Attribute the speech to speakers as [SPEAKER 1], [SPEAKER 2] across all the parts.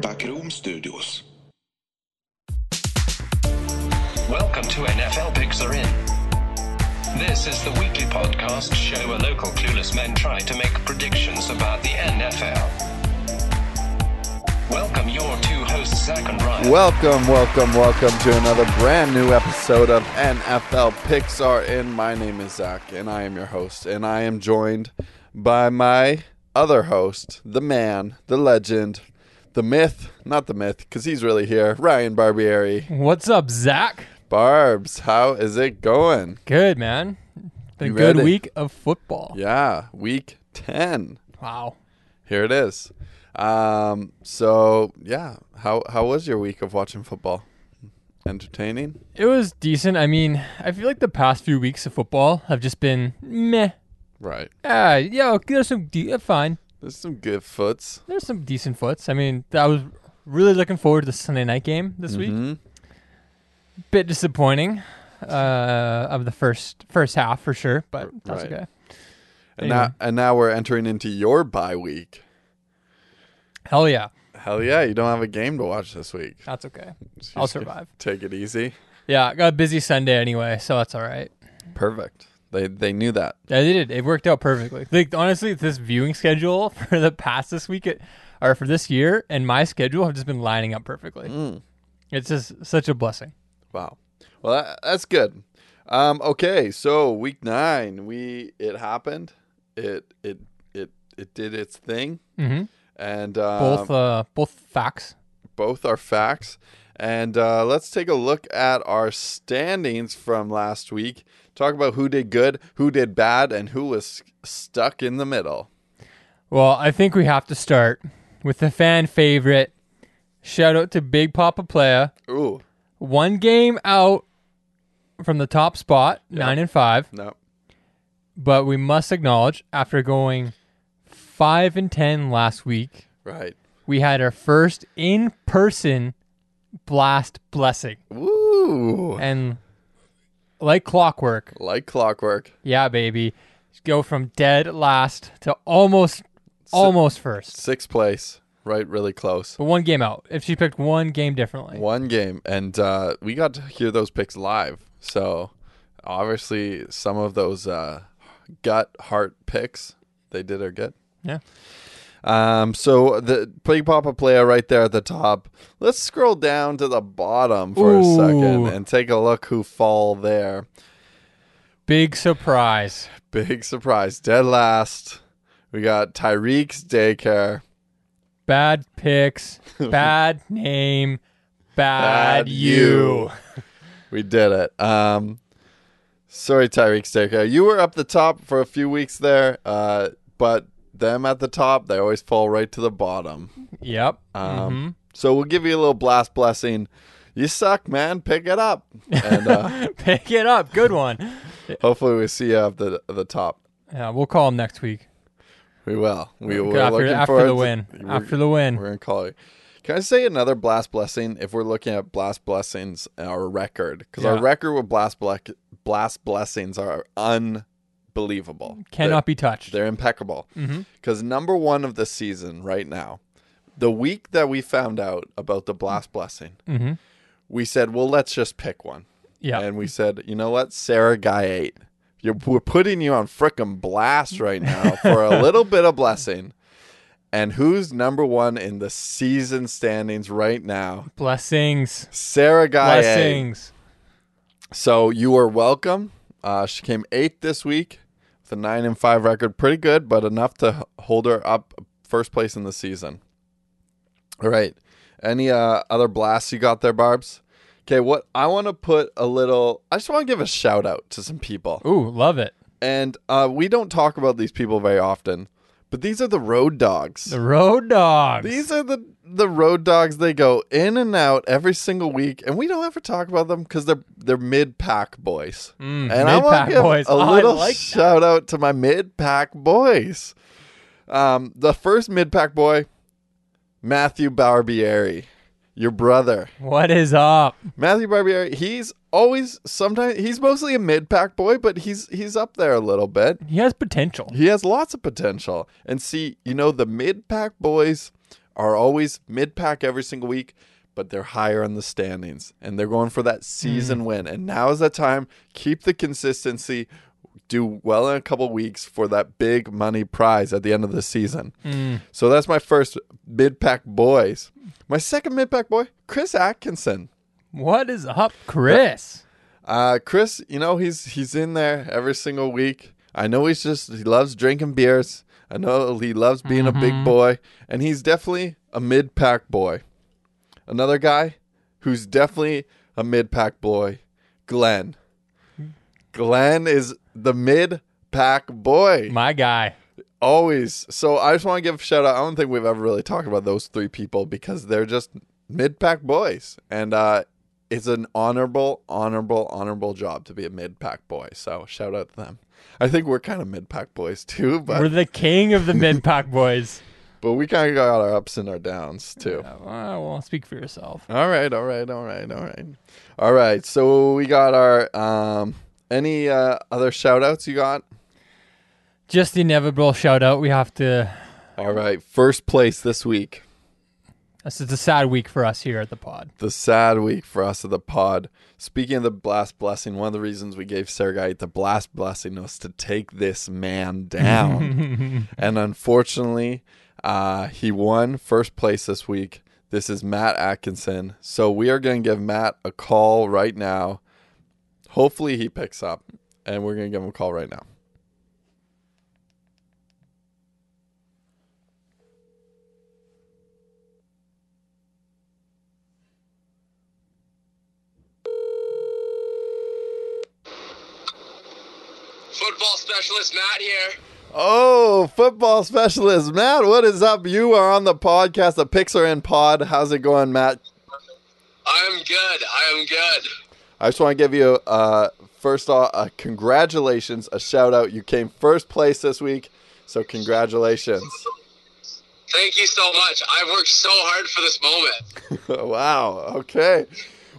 [SPEAKER 1] Backroom Studios.
[SPEAKER 2] Welcome to NFL Picks Are In. This is the weekly podcast show where local clueless men try to make predictions about the NFL. Welcome your two hosts, Zach and Ryan.
[SPEAKER 3] Welcome, welcome, welcome to another brand new episode of NFL Picks Are In. My name is Zach, and I am your host, and I am joined by my other host, the man, the legend, the myth, not the myth, because he's really here, Ryan Barbieri.
[SPEAKER 4] What's up, Zach?
[SPEAKER 3] Barbs, how is it going?
[SPEAKER 4] Good, man. Been
[SPEAKER 3] You
[SPEAKER 4] a good
[SPEAKER 3] ready?
[SPEAKER 4] week of football.
[SPEAKER 3] Yeah, week 10.
[SPEAKER 4] Wow.
[SPEAKER 3] Here it is. Um, so yeah, how how was your week of watching football? Entertaining?
[SPEAKER 4] It was decent. I mean, I feel like the past few weeks of football have just been meh.
[SPEAKER 3] Right.
[SPEAKER 4] Ah, yeah, there's some de- uh, fine.
[SPEAKER 3] There's some good foots.
[SPEAKER 4] There's some decent foots. I mean, I was really looking forward to the Sunday night game this week.
[SPEAKER 3] Mhm.
[SPEAKER 4] Bit disappointing uh, of the first first half for sure, but that's
[SPEAKER 3] Right.
[SPEAKER 4] okay.
[SPEAKER 3] And now and now we're entering into your bye week.
[SPEAKER 4] Hell yeah,
[SPEAKER 3] Hell yeah, you don't have a game to watch this week.
[SPEAKER 4] that's okay.
[SPEAKER 3] So
[SPEAKER 4] I'll survive.
[SPEAKER 3] Take it easy.
[SPEAKER 4] Yeah, I got a busy Sunday anyway, so that's all right.
[SPEAKER 3] Perfect. They they knew that.
[SPEAKER 4] Yeah, they did. It worked out perfectly. Like honestly, this viewing schedule for the past this week, it, or for this year, and my schedule have just been lining up perfectly.
[SPEAKER 3] Mm.
[SPEAKER 4] It's just such a blessing.
[SPEAKER 3] Wow. Well, that, that's good. Um, okay, so week nine, we it happened. It it it it did its thing,
[SPEAKER 4] hmm
[SPEAKER 3] and uh,
[SPEAKER 4] both uh, both facts.
[SPEAKER 3] both are facts. And uh, let's take a look at our standings from last week. Talk about who did good, who did bad, and who was stuck in the middle.
[SPEAKER 4] Well, I think we have to start with the fan favorite. Shout out to Big Papa Playa.
[SPEAKER 3] Ooh,
[SPEAKER 4] One game out from the top spot, nine and five.
[SPEAKER 3] no,
[SPEAKER 4] But we must acknowledge, after going five and ten last week,
[SPEAKER 3] right.
[SPEAKER 4] we had our first in-person blast blessing
[SPEAKER 3] Woo!
[SPEAKER 4] and like clockwork
[SPEAKER 3] Like clockwork.
[SPEAKER 4] yeah baby go from dead last to almost almost first
[SPEAKER 3] Sixth place, right? Really close.
[SPEAKER 4] but one game out if she picked one game differently
[SPEAKER 3] One game, and uh, we got to hear those picks live. So obviously, some of those uh, gut heart picks they did are good.
[SPEAKER 4] yeah
[SPEAKER 3] Um, so the Big Papa player right there at the top. Let's scroll down to the bottom for a second and take a look who fall there.
[SPEAKER 4] big surprise
[SPEAKER 3] Big surprise, dead last. We got Tyreek's daycare.
[SPEAKER 4] bad picks bad name bad,
[SPEAKER 3] Bad
[SPEAKER 4] you
[SPEAKER 3] you. We did it. Um, sorry, Tyreek's daycare. You were up the top for a few weeks there, uh, but them at the top, they always fall right to the bottom.
[SPEAKER 4] yep
[SPEAKER 3] Um, So we'll give you a little blast blessing. You suck, man. Pick it up, and uh,
[SPEAKER 4] pick it up good one
[SPEAKER 3] hopefully we see you at the the top.
[SPEAKER 4] yeah we'll call him next week
[SPEAKER 3] We will. We we're
[SPEAKER 4] after, after the win after the win
[SPEAKER 3] We're gonna call you. Can I say another blast blessing? If we're looking at blast blessings, our record, because our record with blast black blast blessings are unbelievable.
[SPEAKER 4] cannot be touched
[SPEAKER 3] They're, they're impeccable.
[SPEAKER 4] Mhm.
[SPEAKER 3] Because number one of the season right now, the week that we found out about the blast blessing,
[SPEAKER 4] mm-hmm.
[SPEAKER 3] we said, well, let's just pick one.
[SPEAKER 4] yeah
[SPEAKER 3] And we said, you know what, Sarah Guy eight. You're, we're putting you on frickin' blast right now for a little bit of blessing. And who's number one in the season standings right now?
[SPEAKER 4] blessings
[SPEAKER 3] Sarah Guy.
[SPEAKER 4] blessings
[SPEAKER 3] So you are welcome. Uh, she came eighth this week with a nine and five record, pretty good, but enough to hold her up first place in the season. All right. Any uh, other blasts you got there, Barbs? Okay, what I want to put a little. I just want to give a shout out to some people,
[SPEAKER 4] Ooh, love it.
[SPEAKER 3] and uh, we don't talk about these people very often, but these are the road dogs.
[SPEAKER 4] The Road Dogs.
[SPEAKER 3] These are the the road dogs. They go in and out every single week, and we don't ever talk about them because they're they're mid pack boys.
[SPEAKER 4] Mm,
[SPEAKER 3] and I want to give
[SPEAKER 4] boys.
[SPEAKER 3] a
[SPEAKER 4] Oh,
[SPEAKER 3] little
[SPEAKER 4] like
[SPEAKER 3] shout out to my mid pack boys. Um, the first mid pack boy, Matthew Barbieri. Your brother.
[SPEAKER 4] What is up?
[SPEAKER 3] Matthew Barbieri, he's always sometimes he's mostly a mid pack boy, but he's he's up there a little bit.
[SPEAKER 4] He has potential.
[SPEAKER 3] He has lots of potential. And see, you know, the mid pack boys are always mid pack every single week, but they're higher in the standings and they're going for that hmm. season win. And now is that time. Keep the consistency. Do well in a couple weeks for that big money prize at the end of the season. Hmm. So that's my first mid pack boys. My second mid pack boy, Chris Atkinson.
[SPEAKER 4] What is up, Chris?
[SPEAKER 3] Uh, uh, Chris, you know he's he's in there every single week. I know he's just he loves drinking beers. I know he loves being a big mm-hmm. boy, and he's definitely a mid pack boy. Another guy who's definitely a mid pack boy, Glenn. Glenn is the mid pack boy
[SPEAKER 4] My guy.
[SPEAKER 3] always. So I just want to give a shout out. I don't think we've ever really talked about those three people because they're just mid pack boys, and uh, it's an honorable, honorable, honorable job to be a mid pack boy. So shout out to them. I think we're kind of mid pack boys too, but
[SPEAKER 4] We're the king of the mid pack boys.
[SPEAKER 3] but we kind of got our ups and our downs too.
[SPEAKER 4] Uh, well, speak for yourself.
[SPEAKER 3] All right, all right, all right, all right, all right. So we got our um. Any uh, other shout outs you got?
[SPEAKER 4] Just the inevitable shout out. We have to.
[SPEAKER 3] All right, first place this week.
[SPEAKER 4] This is a sad week for us here at the pod.
[SPEAKER 3] the sad week for us at the pod. Speaking of the blast blessing, one of the reasons we gave Sergei the blast blessing was to take this man down. and unfortunately, uh, he won first place this week. This is Matt Atkinson. So we are going to give Matt a call right now. Hopefully he picks up, and we're going to give him a call right now.
[SPEAKER 1] Football specialist Matt here.
[SPEAKER 3] Oh, football specialist Matt, what is up? You are on the podcast, the Picks Are In Pod. How's it going, Matt?
[SPEAKER 1] I am good. I am good.
[SPEAKER 3] I just want to give you, uh, first off, a congratulations, a shout out. You came first place this week, so congratulations.
[SPEAKER 1] Thank you so much. I've worked so hard for this moment.
[SPEAKER 3] wow. Okay.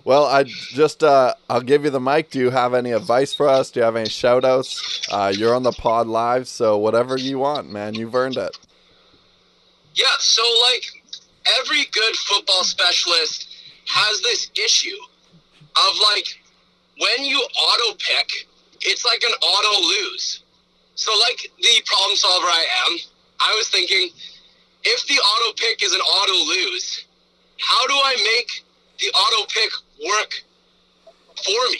[SPEAKER 3] Well, I just, uh, I'll give you the mic. Do you have any advice for us? Do you have any shout outs? Uh, you're on the pod live, so whatever you want, man. You've earned it.
[SPEAKER 1] Yeah, so like every good football specialist has this issue of like when you auto pick, it's like an auto lose. So like the problem solver I am, I was thinking if the auto pick is an auto lose, how do I make the auto pick work for me?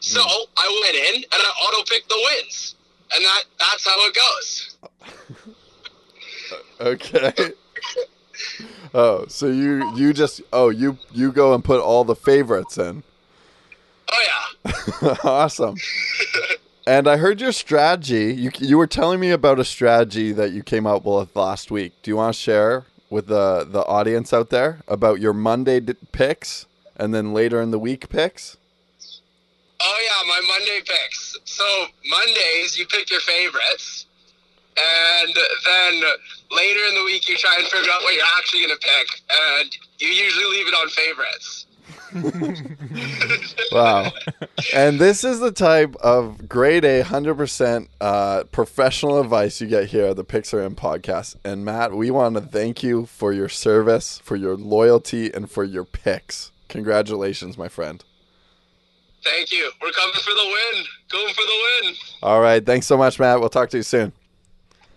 [SPEAKER 1] So hmm. I went in and I auto picked the wins. And that that's how it goes.
[SPEAKER 3] Okay. Oh, so you you just oh you you go and put all the favorites in.
[SPEAKER 1] Oh yeah.
[SPEAKER 3] awesome. And I heard your strategy. You you were telling me about a strategy that you came up with last week. Do you want to share with the the audience out there about your Monday d- picks and then later in the week picks?
[SPEAKER 1] Oh yeah, my Monday picks. So Mondays you pick your favorites, and then later in the week you try and figure out what you're actually gonna pick, and you usually leave it on favorites.
[SPEAKER 3] Wow. and this is the type of grade A, 100% uh, professional advice you get here at the Picks Are In podcast. And Matt, we want to thank you for your service, for your loyalty, and for your picks. Congratulations, my friend.
[SPEAKER 1] Thank you. We're coming for the win. Going for the win.
[SPEAKER 3] All right. Thanks so much, Matt. We'll talk to you soon.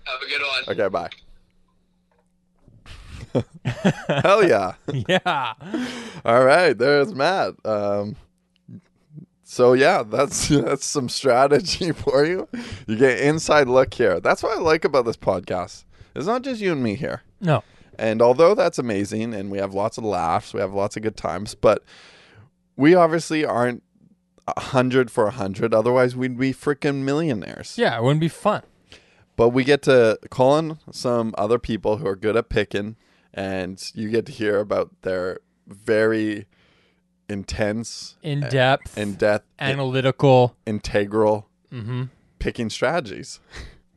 [SPEAKER 1] Have a good one.
[SPEAKER 3] Okay, bye. Hell yeah.
[SPEAKER 4] Yeah.
[SPEAKER 3] All right, there's Matt. Um, so yeah, that's that's some strategy for you. You get inside look here. That's what I like about this podcast. It's not just you and me here.
[SPEAKER 4] No.
[SPEAKER 3] And although that's amazing and we have lots of laughs, we have lots of good times, but we obviously aren't a hundred for a hundred. Otherwise, we'd be freaking millionaires.
[SPEAKER 4] Yeah, it wouldn't be fun.
[SPEAKER 3] But we get to call in some other people who are good at picking, and you get to hear about their very intense,
[SPEAKER 4] In depth,
[SPEAKER 3] in depth,
[SPEAKER 4] analytical.
[SPEAKER 3] integral
[SPEAKER 4] Mm-hmm.
[SPEAKER 3] picking strategies.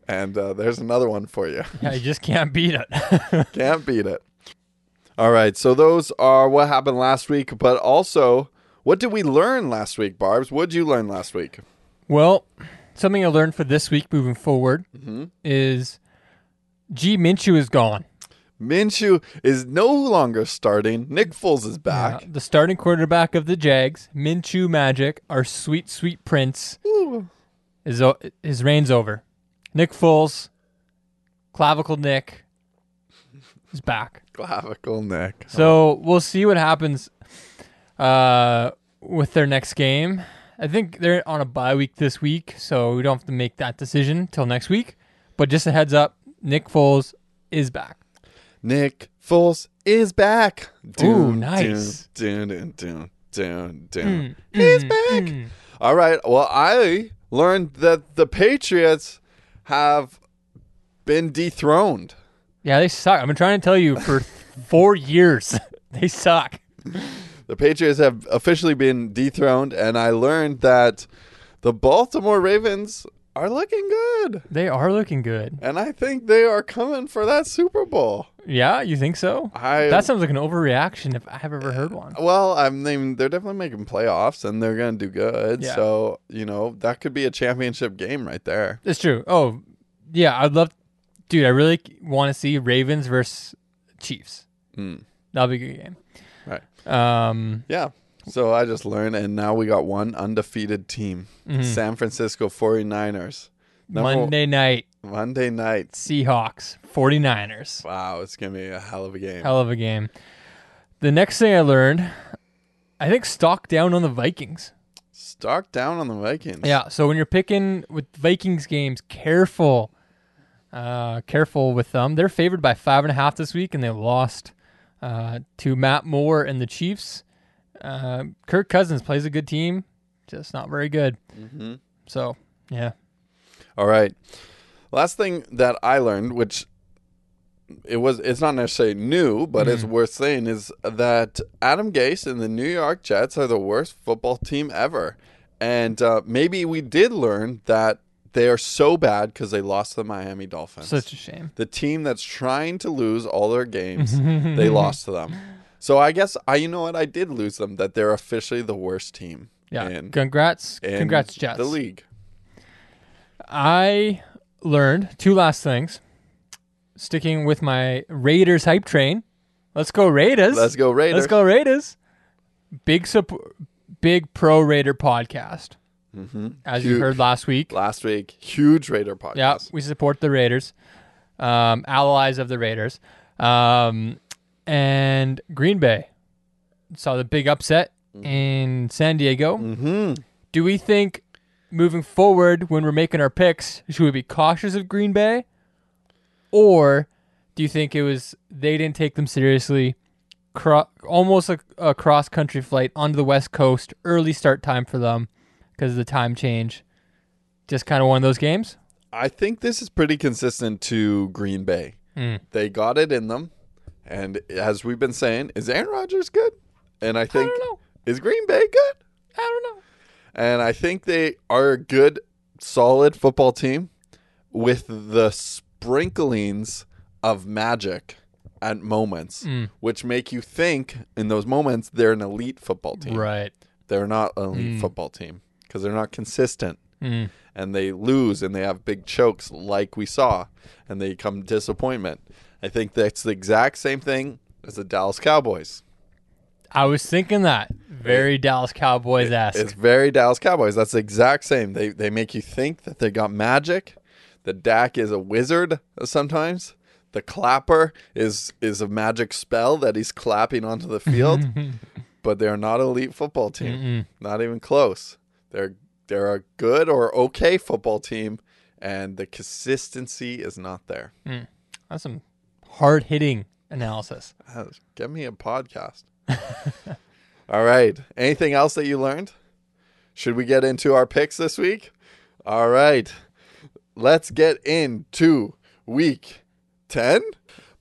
[SPEAKER 3] And uh, there's another one for you.
[SPEAKER 4] Yeah, you just can't beat it.
[SPEAKER 3] Can't beat it. All right. So those are what happened last week, but also what did we learn last week, Barbs? What did you learn last week?
[SPEAKER 4] Well, something I learned for this week moving forward
[SPEAKER 3] Mm-hmm.
[SPEAKER 4] is G Minshew is gone.
[SPEAKER 3] Minshew is no longer starting. Nick Foles is back.
[SPEAKER 4] Yeah, the starting quarterback of the Jags, Minshew Magic, our sweet, sweet prince,
[SPEAKER 3] Ooh.
[SPEAKER 4] is o- his reign's over. Nick Foles, clavicle Nick, is back.
[SPEAKER 3] Clavicle Nick.
[SPEAKER 4] So we'll see what happens uh, with their next game. I think they're on a bye week this week, so we don't have to make that decision till next week. But just a heads up, Nick Foles is back.
[SPEAKER 3] Nick Foles is back.
[SPEAKER 4] Ooh, nice.
[SPEAKER 3] Dun, dun, dun, dun, dun.
[SPEAKER 4] Mm,
[SPEAKER 3] He's
[SPEAKER 4] mm,
[SPEAKER 3] back.
[SPEAKER 4] mm.
[SPEAKER 3] All right. Well, I learned that the Patriots have been dethroned.
[SPEAKER 4] Yeah, they suck. I've been trying to tell you for four years. they suck.
[SPEAKER 3] The Patriots have officially been dethroned, and I learned that the Baltimore Ravens are looking good.
[SPEAKER 4] They are looking good.
[SPEAKER 3] And I think they are coming for that Super Bowl.
[SPEAKER 4] Yeah, you think so?
[SPEAKER 3] I
[SPEAKER 4] That sounds like an overreaction if I have ever heard one.
[SPEAKER 3] well, I mean, they're definitely making playoffs, and they're going to do good.
[SPEAKER 4] Yeah.
[SPEAKER 3] So you know that could be a championship game right there.
[SPEAKER 4] It's true. Oh, yeah, I'd love, dude. I really want to see Ravens versus Chiefs.
[SPEAKER 3] Mm.
[SPEAKER 4] That'll be a good game.
[SPEAKER 3] Right.
[SPEAKER 4] Um,
[SPEAKER 3] Yeah. So I just learned, and now we got one undefeated team,
[SPEAKER 4] mhm.
[SPEAKER 3] San Francisco 49ers. Number-
[SPEAKER 4] Monday night
[SPEAKER 3] Monday night.
[SPEAKER 4] Seahawks 49ers.
[SPEAKER 3] Wow, it's gonna be a hell of a game.
[SPEAKER 4] Hell of a game. The next thing I learned, I think stock down on the Vikings.
[SPEAKER 3] Stock down on the Vikings.
[SPEAKER 4] Yeah, so when you're picking with Vikings games, careful, uh, careful with them. They're favored by five and a half this week, and they lost uh, to Matt Moore and the Chiefs. Uh, Kirk Cousins plays a good team, just not very good.
[SPEAKER 3] hmm
[SPEAKER 4] So yeah,
[SPEAKER 3] All right. Last thing that I learned, which it was, it's not necessarily new, but it's worth saying, is that Adam Gase and the New York Jets are the worst football team ever. And uh, maybe we did learn that they are so bad because they lost to the Miami Dolphins.
[SPEAKER 4] such a shame.
[SPEAKER 3] the team that's trying to lose all their games, they lost to them. So I guess I, you know what, I did lose them. That they're officially the worst team.
[SPEAKER 4] Yeah,
[SPEAKER 3] in,
[SPEAKER 4] congrats,
[SPEAKER 3] in
[SPEAKER 4] congrats, Jets.
[SPEAKER 3] The league.
[SPEAKER 4] I learned two last things. Sticking with my Raiders hype train. Let's go Raiders.
[SPEAKER 3] Let's go Raiders.
[SPEAKER 4] Let's go Raiders. Big sup- big pro Raider podcast.
[SPEAKER 3] Mm-hmm.
[SPEAKER 4] As you heard last week.
[SPEAKER 3] last week, huge Raider podcast.
[SPEAKER 4] Yeah, we support the Raiders. Um, allies of the Raiders. Um, and Green Bay saw the big upset in San Diego.
[SPEAKER 3] Mm-hmm.
[SPEAKER 4] Do we think moving forward when we're making our picks, should we be cautious of Green Bay? Or do you think it was they didn't take them seriously? Cro- almost a, a cross country flight onto the West Coast, early start time for them because of the time change. Just kind of one of those games.
[SPEAKER 3] I think this is pretty consistent to Green Bay.
[SPEAKER 4] Mm.
[SPEAKER 3] They got it in them, and as we've been saying, is Aaron Rodgers good? And I
[SPEAKER 4] I
[SPEAKER 3] think
[SPEAKER 4] don't know.
[SPEAKER 3] is Green Bay good?
[SPEAKER 4] I don't know.
[SPEAKER 3] And I think they are a good, solid football team with the sprinklings of magic at moments,
[SPEAKER 4] Mm.
[SPEAKER 3] which make you think in those moments they're an elite football team.
[SPEAKER 4] Right.
[SPEAKER 3] They're not an elite
[SPEAKER 4] Mm.
[SPEAKER 3] football team because they're not consistent
[SPEAKER 4] Mm.
[SPEAKER 3] and they lose and they have big chokes like we saw and they come disappointment. I think that's the exact same thing as the Dallas Cowboys.
[SPEAKER 4] I was thinking that. Very Dallas Cowboys
[SPEAKER 3] ass.
[SPEAKER 4] It's
[SPEAKER 3] very Dallas Cowboys. That's the exact same. They they make you think that they got magic. The Dak is a wizard sometimes. The clapper is is a magic spell that he's clapping onto the field. but they're not an elite football team.
[SPEAKER 4] Mm-mm.
[SPEAKER 3] Not even close. They're they're a good or okay football team, and the consistency is not there.
[SPEAKER 4] That's some hard hitting analysis.
[SPEAKER 3] Uh, Get me a podcast. All right. Anything else that you learned? Should we get into our picks this week? All right. Let's get into week 10.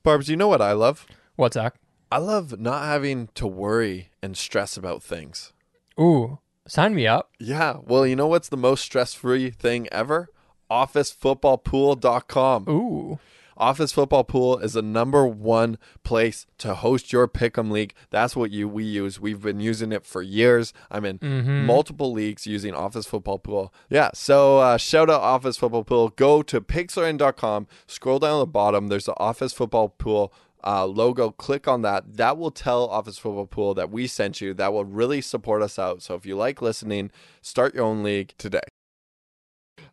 [SPEAKER 3] Barbs, you know what I love?
[SPEAKER 4] What's that?
[SPEAKER 3] I love not having to worry and stress about things.
[SPEAKER 4] Ooh, sign me up.
[SPEAKER 3] Yeah. Well, you know what's the most stress free thing ever? OfficeFootballPool.com.
[SPEAKER 4] Ooh.
[SPEAKER 3] Office Football Pool is the number one place to host your pick'em league. That's what you we use. We've been using it for years. I'm in multiple leagues using Office Football Pool. Yeah, so uh, shout out Office Football Pool. Go to picksarein.com, scroll down the bottom. There's the Office Football Pool uh, logo. Click on that. That will tell Office Football Pool that we sent you. That will really support us out. So if you like listening, start your own league today.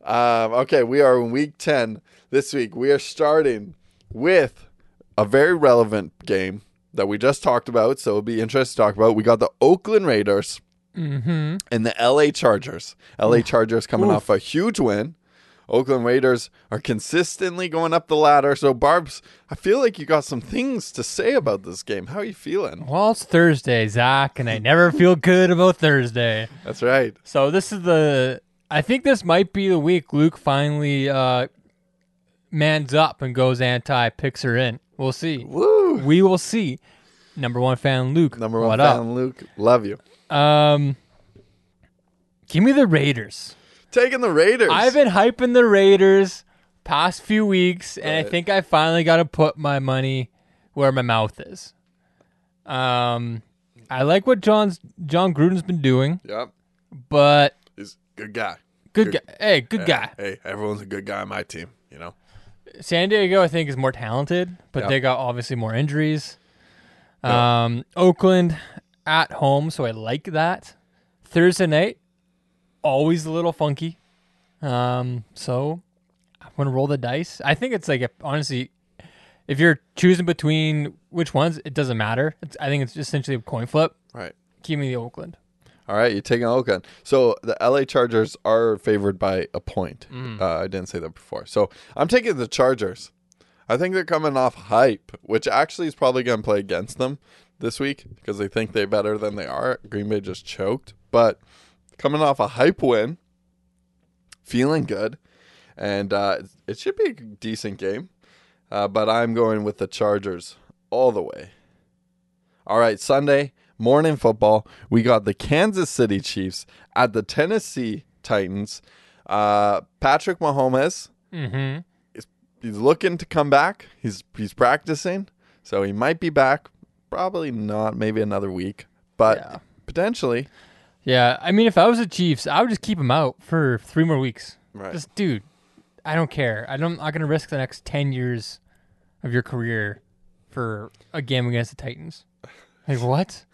[SPEAKER 3] Um, okay, we are in week 10 this week. We are starting with a very relevant game that we just talked about. So it'll be interesting to talk about. We got the Oakland Raiders
[SPEAKER 4] Mm-hmm.
[SPEAKER 3] and the LA Chargers. LA Chargers coming off a huge win. Oakland Raiders are consistently going up the ladder. So, Barb's, I feel like you got some things to say about this game. How are you feeling?
[SPEAKER 4] Well, it's Thursday, Zach, and I never feel good about Thursday.
[SPEAKER 3] That's right.
[SPEAKER 4] So this is the. I think this might be the week Luke finally uh, mans up and goes anti Picks Are In. We'll see.
[SPEAKER 3] Woo!
[SPEAKER 4] We will see. Number one fan Luke.
[SPEAKER 3] Number one
[SPEAKER 4] what
[SPEAKER 3] fan, Luke. Love you.
[SPEAKER 4] Um, give me the Raiders.
[SPEAKER 3] Taking the Raiders.
[SPEAKER 4] I've been hyping the Raiders past few weeks, and I think I finally got to put my money where my mouth is. Um, I like what John's John Gruden's been doing,
[SPEAKER 3] Yep.
[SPEAKER 4] but
[SPEAKER 3] good guy.
[SPEAKER 4] good guy. Hey, good guy.
[SPEAKER 3] Hey, everyone's a good guy on my team, you know?
[SPEAKER 4] San Diego, I think, is more talented, but
[SPEAKER 3] Yeah.
[SPEAKER 4] they got obviously more injuries.
[SPEAKER 3] Yeah.
[SPEAKER 4] Um, Oakland at home, so I like that. Thursday night, always a little funky. Um, so I'm gonna roll the dice. I think it's like a, honestly, if you're choosing between which ones, it doesn't matter. It's, I think it's essentially a coin flip.
[SPEAKER 3] Right.
[SPEAKER 4] Give me the Oakland.
[SPEAKER 3] All right, you're taking Oakland. So the LA Chargers are favored by a point.
[SPEAKER 4] Mm.
[SPEAKER 3] Uh, I didn't say that before. So I'm taking the Chargers. I think they're coming off hype, which actually is probably going to play against them this week because they think they're better than they are. Green Bay just choked, but coming off a hype win, feeling good, and uh, it should be a decent game. Uh, but I'm going with the Chargers all the way. All right, Sunday morning football. We got the Kansas City Chiefs at the Tennessee Titans. Uh, Patrick Mahomes,
[SPEAKER 4] Mm-hmm.
[SPEAKER 3] he's looking to come back. He's he's practicing, so he might be back. Probably not. Maybe another week, but
[SPEAKER 4] Yeah.
[SPEAKER 3] potentially.
[SPEAKER 4] Yeah, I mean, if I was the Chiefs, I would just keep him out for three more weeks.
[SPEAKER 3] Right.
[SPEAKER 4] Just, dude, I don't care. I don't. I'm not gonna risk the next ten years of your career for a game against the Titans. Like what?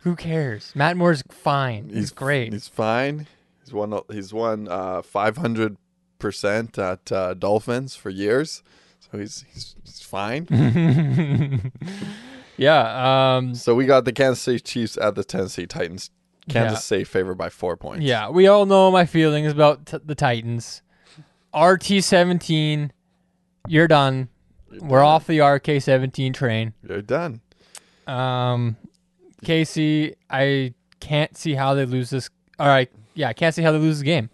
[SPEAKER 4] Who cares? Matt Moore's fine. He's, great.
[SPEAKER 3] He's fine. He's won. He's won uh, five hundred percent at uh, Dolphins for years, so he's he's, he's fine.
[SPEAKER 4] yeah. Um.
[SPEAKER 3] so we got the Kansas City Chiefs at the Tennessee Titans. Kansas
[SPEAKER 4] Yeah.
[SPEAKER 3] City favored by four points.
[SPEAKER 4] Yeah. We all know my feelings about t- the Titans. RT seventeen. You're done. We're off the RK seventeen train.
[SPEAKER 3] You're done.
[SPEAKER 4] Um, KC, I can't see how they lose this. All right, yeah, I can't see how they lose the game.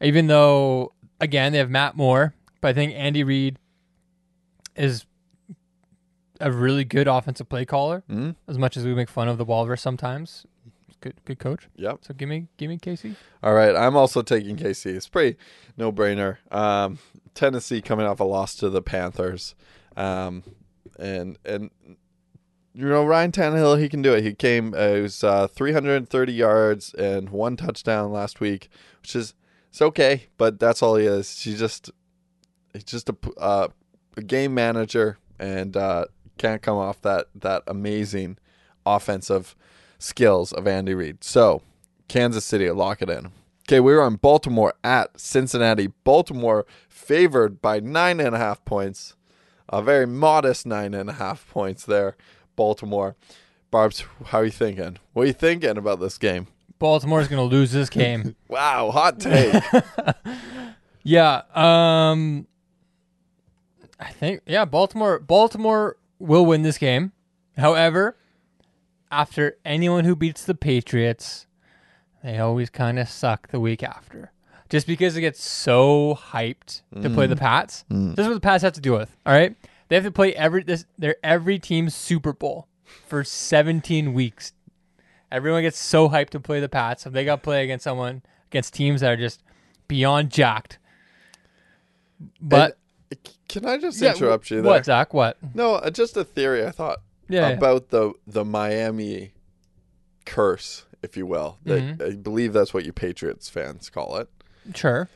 [SPEAKER 4] Even though, again, they have Matt Moore, but I think Andy Reid is a really good offensive play caller.
[SPEAKER 3] Mhm.
[SPEAKER 4] As much as we make fun of the Walrus sometimes, good, good coach.
[SPEAKER 3] Yep.
[SPEAKER 4] So give me, give me KC.
[SPEAKER 3] All right, I'm also taking KC. It's pretty no brainer. Um, Tennessee coming off a loss to the Panthers, um, and and you know Ryan Tannehill, he can do it. He came, uh, it was uh, 330 yards and one touchdown last week, which is it's okay, but that's all he is. He's just he's just a, uh, a game manager and uh, can't come off that that amazing offensive skills of Andy Reid. So Kansas City, lock it in. Okay, we were on Baltimore at Cincinnati. Baltimore favored by nine and a half points. A very modest nine and a half points there. Baltimore. Barb's, how are you thinking? What are you thinking about this game?
[SPEAKER 4] Baltimore's gonna lose this game.
[SPEAKER 3] Wow, hot take.
[SPEAKER 4] Yeah. Um I think yeah, Baltimore Baltimore will win this game. However, after anyone who beats the Patriots, they always kind of suck the week after. Just because it gets so hyped to play the Pats. This is what the Pats have to deal with. All right? They have to play every this their every team's Super Bowl for 17 weeks. Everyone gets so hyped to play the Pats. So they got to play against someone against teams that are just beyond jacked. But
[SPEAKER 3] Can I just
[SPEAKER 4] Yeah,
[SPEAKER 3] interrupt you there?
[SPEAKER 4] What, Zach? What?
[SPEAKER 3] No, uh, just a theory I thought
[SPEAKER 4] Yeah. yeah.
[SPEAKER 3] about the the Miami curse, if you will. That-
[SPEAKER 4] Mhm.
[SPEAKER 3] I believe that's what you Patriots fans call it.
[SPEAKER 4] Sure.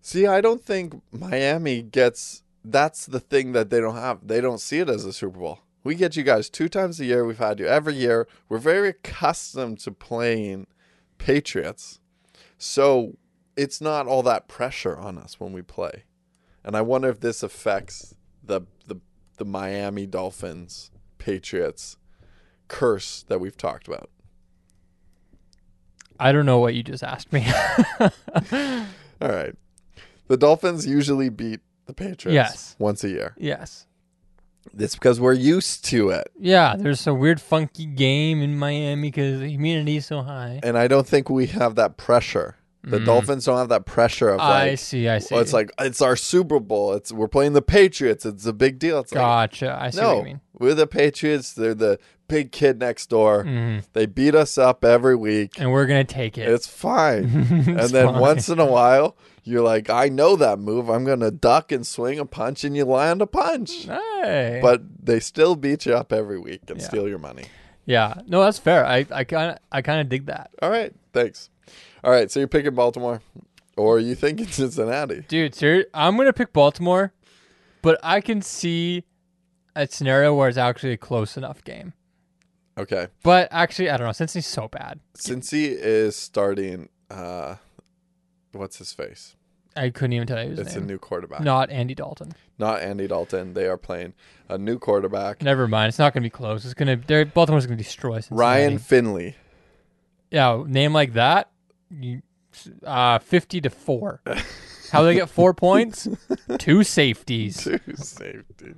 [SPEAKER 3] See, I don't think Miami gets that's the thing that they don't have. They don't see it as a Super Bowl. We get you guys two times a year. We've had you every year. We're very accustomed to playing Patriots. So it's not all that pressure on us when we play. And I wonder if this affects the the, the Miami Dolphins Patriots curse that we've talked about.
[SPEAKER 4] I don't know what you just asked me.
[SPEAKER 3] All right. The Dolphins usually beat the Patriots
[SPEAKER 4] Yes.
[SPEAKER 3] once a year.
[SPEAKER 4] yes.
[SPEAKER 3] It's because we're used to it.
[SPEAKER 4] Yeah, there's a weird funky game in Miami because the humidity is so high.
[SPEAKER 3] And I don't think we have that pressure. The Dolphins don't have that pressure of
[SPEAKER 4] Mm. I see, I see.
[SPEAKER 3] well, it's like it's our Super Bowl. It's we're playing the Patriots. It's a big deal. It's like
[SPEAKER 4] gotcha. I see what you mean.
[SPEAKER 3] we're the Patriots. They're the big kid next door.
[SPEAKER 4] Mhm.
[SPEAKER 3] They beat us up every week.
[SPEAKER 4] And we're gonna take it.
[SPEAKER 3] It's fine. and then
[SPEAKER 4] fine.
[SPEAKER 3] once in a while, you're like, I know that move. I'm gonna duck and swing a punch, and you land a punch.
[SPEAKER 4] Hey.
[SPEAKER 3] But they still beat you up every week and
[SPEAKER 4] Yeah.
[SPEAKER 3] steal your money.
[SPEAKER 4] yeah, no, that's fair. I I kind of I kind of dig that,
[SPEAKER 3] All right, thanks. All right, so you're picking Baltimore, or you think it's Cincinnati?
[SPEAKER 4] dude. Sir, I'm gonna pick Baltimore, but I can see a scenario where it's actually a close enough game.
[SPEAKER 3] Okay,
[SPEAKER 4] But actually, I don't know. Since he's so bad,
[SPEAKER 3] Cincy is starting. uh What's his face?
[SPEAKER 4] I couldn't even tell you his
[SPEAKER 3] It's a new quarterback,
[SPEAKER 4] Not Andy Dalton.
[SPEAKER 3] not Andy Dalton. They are playing a new quarterback,
[SPEAKER 4] Never mind. It's not gonna be close. It's gonna. They're, Baltimore's gonna destroy Cincinnati.
[SPEAKER 3] Ryan Finley.
[SPEAKER 4] Yeah, name like that. You, uh, fifty to four. How do they get four points? Two safeties.
[SPEAKER 3] Two safeties.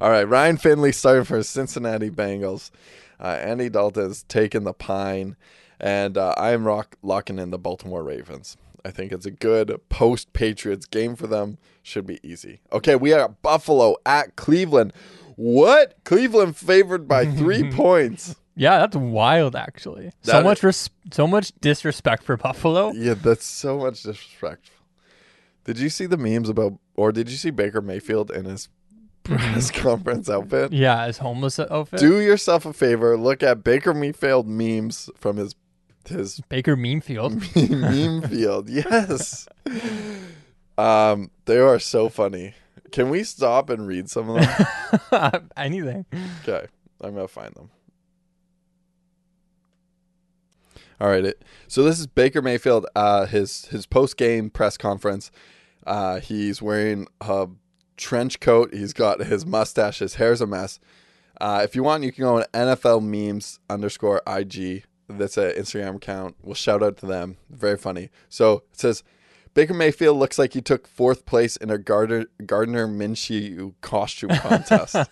[SPEAKER 3] All right, Ryan Finley starting for Cincinnati Bengals. Uh, Andy Dalton's taking the pine, and uh, I am rock, locking in the Baltimore Ravens. I think it's a good post Patriots game for them. Should be easy. Okay, we are at Buffalo at Cleveland. What? Cleveland favored by three points.
[SPEAKER 4] Yeah, that's wild. Actually, so
[SPEAKER 3] That
[SPEAKER 4] much res- so much disrespect for Buffalo.
[SPEAKER 3] Yeah, that's so much disrespectful. Did you see the memes about, or did you see Baker Mayfield in his press conference outfit?
[SPEAKER 4] Yeah, his homeless outfit.
[SPEAKER 3] Do yourself a favor. Look at Baker Mayfield memes from his his
[SPEAKER 4] Baker Memefield.
[SPEAKER 3] meme field. Yes. Um, they are so funny. Can we stop and read some of them?
[SPEAKER 4] Anything.
[SPEAKER 3] Okay, I'm gonna find them. All right. It, so this is Baker Mayfield. Uh, his his post game press conference. Uh, he's wearing a trench coat. He's got his mustache. His hair's a mess. Uh, if you want, you can go on NFL memes underscore IG. That's an Instagram account. We'll shout out to them. Very funny. So it says Baker Mayfield looks like he took fourth place in a Gardner, Gardner Minshew costume contest.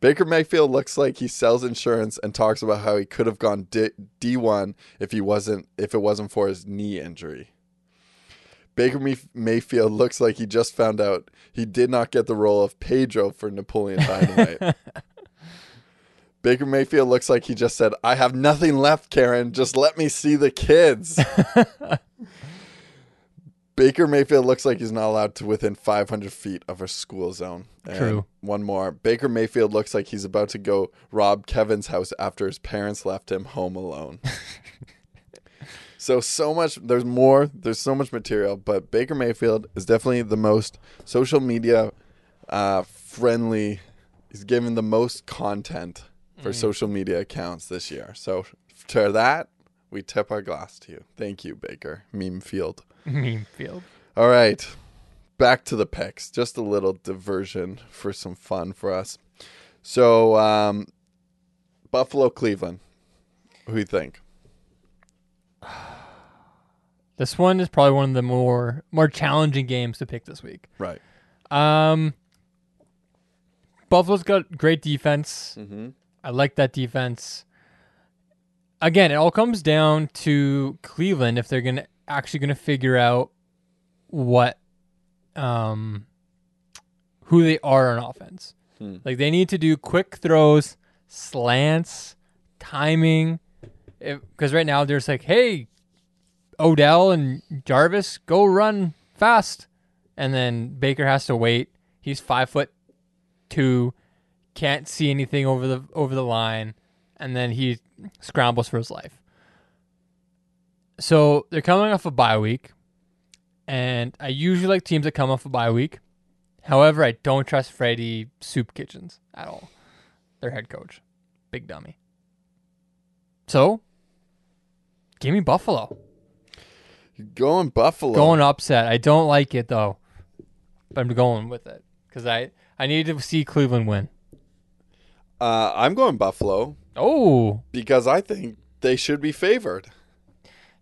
[SPEAKER 3] Baker Mayfield looks like he sells insurance and talks about how he could have gone D- D1 if he wasn't if it wasn't for his knee injury. Baker Mayfield looks like he just found out he did not get the role of Pedro for Napoleon Dynamite. Baker Mayfield looks like he just said, "I have nothing left, Karen. Just let me see the kids." Baker Mayfield looks like he's not allowed to within 500 feet of a school zone. And
[SPEAKER 4] True.
[SPEAKER 3] One more. Baker Mayfield looks like he's about to go rob Kevin's house after his parents left him home alone. so so much. There's more. There's so much material, but Baker Mayfield is definitely the most social media uh, friendly. He's given the most content for social media accounts this year. So to that, we tip our glass to you. Thank you, Baker Meme Field.
[SPEAKER 4] Memefield.
[SPEAKER 3] All right. Back to the picks. Just a little diversion for some fun for us. So, um, Buffalo, Cleveland. Who do you think?
[SPEAKER 4] This one is probably one of the more more challenging games to pick this week.
[SPEAKER 3] Right.
[SPEAKER 4] Um, Buffalo's got great defense.
[SPEAKER 3] Mm-hmm.
[SPEAKER 4] I like that defense. Again, it all comes down to Cleveland if they're gonna actually gonna figure out what, um, who they are on offense.
[SPEAKER 3] Hmm.
[SPEAKER 4] Like they need to do quick throws, slants, timing. Because right now there's like, hey, Odell and Jarvis, go run fast, and then Baker has to wait. He's five foot two, can't see anything over the over the line, and then he scrambles for his life. So they're coming off a bye week, and I usually like teams that come off a bye week. However, I don't trust Freddie Soup Kitchens at all. Their head coach, big dummy. So, give me Buffalo.
[SPEAKER 3] You're going Buffalo.
[SPEAKER 4] Going upset. I don't like it though, but I'm going with it because I I need to see Cleveland win.
[SPEAKER 3] Uh, I'm going Buffalo
[SPEAKER 4] Oh,
[SPEAKER 3] because I think they should be favored.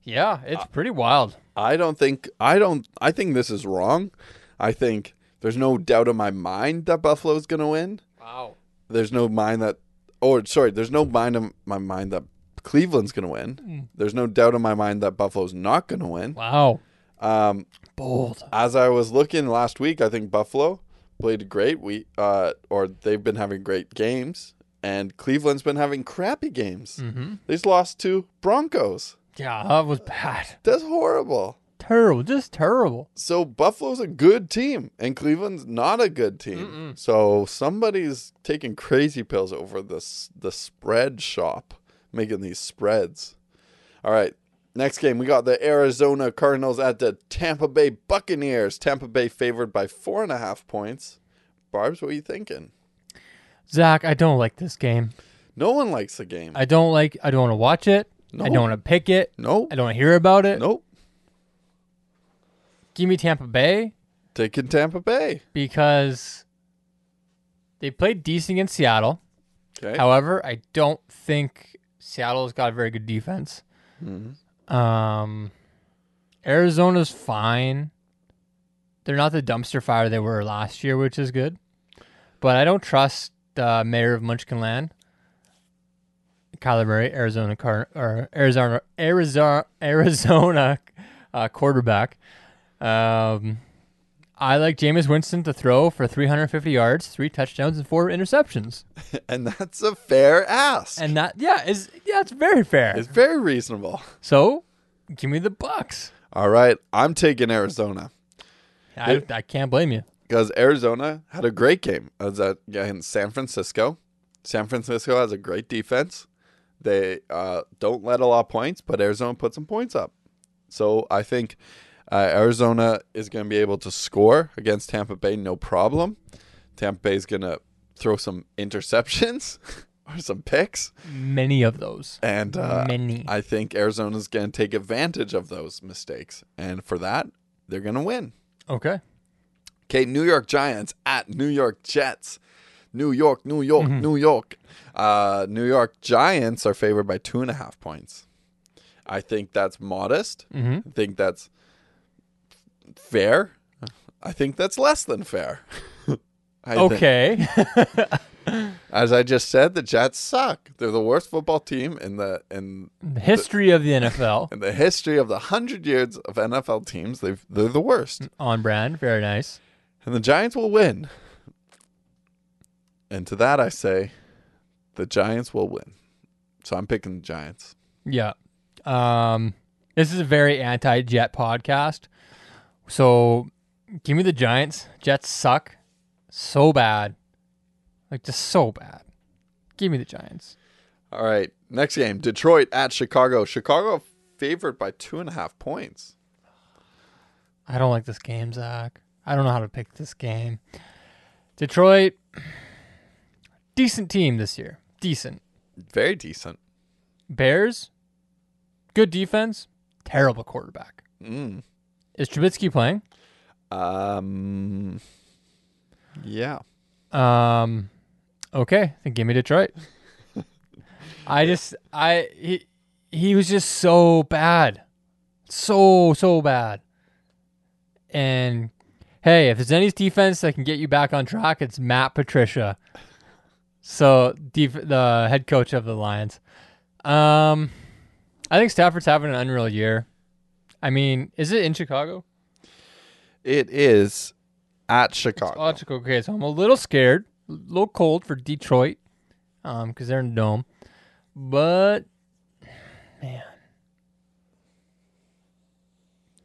[SPEAKER 4] Yeah, it's pretty wild.
[SPEAKER 3] I don't think I don't I think this is wrong. I think there's no doubt in my mind that Buffalo's going to win.
[SPEAKER 4] Wow.
[SPEAKER 3] There's no mind that oh sorry, there's no mind in my mind that Cleveland's going to win. There's no doubt in my mind that Buffalo's not going to win.
[SPEAKER 4] Wow.
[SPEAKER 3] Um,
[SPEAKER 4] Bold.
[SPEAKER 3] as I was looking last week, I think Buffalo played great. We uh, or they've been having great games, and Cleveland's been having crappy games.
[SPEAKER 4] Mm-hmm.
[SPEAKER 3] They just lost to Broncos.
[SPEAKER 4] Yeah, that was bad.
[SPEAKER 3] That's horrible.
[SPEAKER 4] Terrible. Just terrible.
[SPEAKER 3] So Buffalo's a good team, and Cleveland's not a good team. So somebody's taking crazy pills over this the spread shop, making these spreads. All right, next game we got the Arizona Cardinals at the Tampa Bay Buccaneers. Tampa Bay favored by four and a half points. Barb's, what are you thinking?
[SPEAKER 4] Zach, I don't like this game.
[SPEAKER 3] No one likes the game.
[SPEAKER 4] I don't like. I don't want to watch it.
[SPEAKER 3] No.
[SPEAKER 4] I don't want to pick it.
[SPEAKER 3] nope.
[SPEAKER 4] I don't want to hear about it.
[SPEAKER 3] Nope.
[SPEAKER 4] Give me Tampa Bay
[SPEAKER 3] Taking Tampa Bay.
[SPEAKER 4] because they played decent against Seattle.
[SPEAKER 3] Okay.
[SPEAKER 4] However, I don't think Seattle's got a very good defense. Um, Arizona's fine. They're not the dumpster fire they were last year, which is good. But I don't trust the mayor of Munchkinland, Kyler Murray, Arizona car or Arizona Arizona Arizona uh, quarterback. Um, I like Jameis Winston to throw for 350 yards, three touchdowns, and four interceptions.
[SPEAKER 3] and that's a fair ask.
[SPEAKER 4] And that, yeah, is yeah, it's very fair.
[SPEAKER 3] it's very reasonable.
[SPEAKER 4] so, give me the Bucks.
[SPEAKER 3] All right, I'm taking Arizona.
[SPEAKER 4] I, I can't blame you.
[SPEAKER 3] because Arizona had a great game. As at in San Francisco, San Francisco has a great defense. They uh, don't let a lot of points, but Arizona put some points up. So I think uh, Arizona is going to be able to score against Tampa Bay, no problem. Tampa Bay is going to throw some interceptions or some picks,
[SPEAKER 4] Many of those.
[SPEAKER 3] and uh,
[SPEAKER 4] Many.
[SPEAKER 3] I think Arizona's going to take advantage of those mistakes, and for that, they're going to win.
[SPEAKER 4] Okay.
[SPEAKER 3] Okay, New York Giants at New York Jets. New York, New York, New York. Uh, New York Giants are favored by two and a half points. I think that's modest. I think that's fair. I think that's less than fair.
[SPEAKER 4] Okay.
[SPEAKER 3] as I just said, the Jets suck. They're the worst football team in the in
[SPEAKER 4] the history of the NFL.
[SPEAKER 3] in the history of the hundred years of NFL teams. They've they're the worst.
[SPEAKER 4] On brand. Very nice.
[SPEAKER 3] And the Giants will win. And to that I say, the Giants will win. So I'm picking the Giants.
[SPEAKER 4] Yeah. Um, this is a very anti-Jet podcast. So, give me the Giants. Jets suck so bad. Like just so bad. Give me the Giants.
[SPEAKER 3] All right. Next game Detroit at Chicago. Chicago favored by two and a half points.
[SPEAKER 4] I don't like this game, Zach. I don't know how to pick this game. Detroit, decent team this year. Decent.
[SPEAKER 3] Very decent.
[SPEAKER 4] Bears, good defense, terrible quarterback.
[SPEAKER 3] Mm.
[SPEAKER 4] Is Trubisky playing?
[SPEAKER 3] Um, yeah.
[SPEAKER 4] Um, okay, then give me Detroit. I just, I he, he was just so bad, so so bad. And hey, if there's any defense that can get you back on track, it's Matt Patricia. So def- the head coach of the Lions. Um, I think Stafford's having an unreal year. I mean, is it in Chicago?
[SPEAKER 3] It is at Chicago.
[SPEAKER 4] Logical. Okay, so I'm a little scared, a little cold for Detroit, um, because they're in the dome. But man,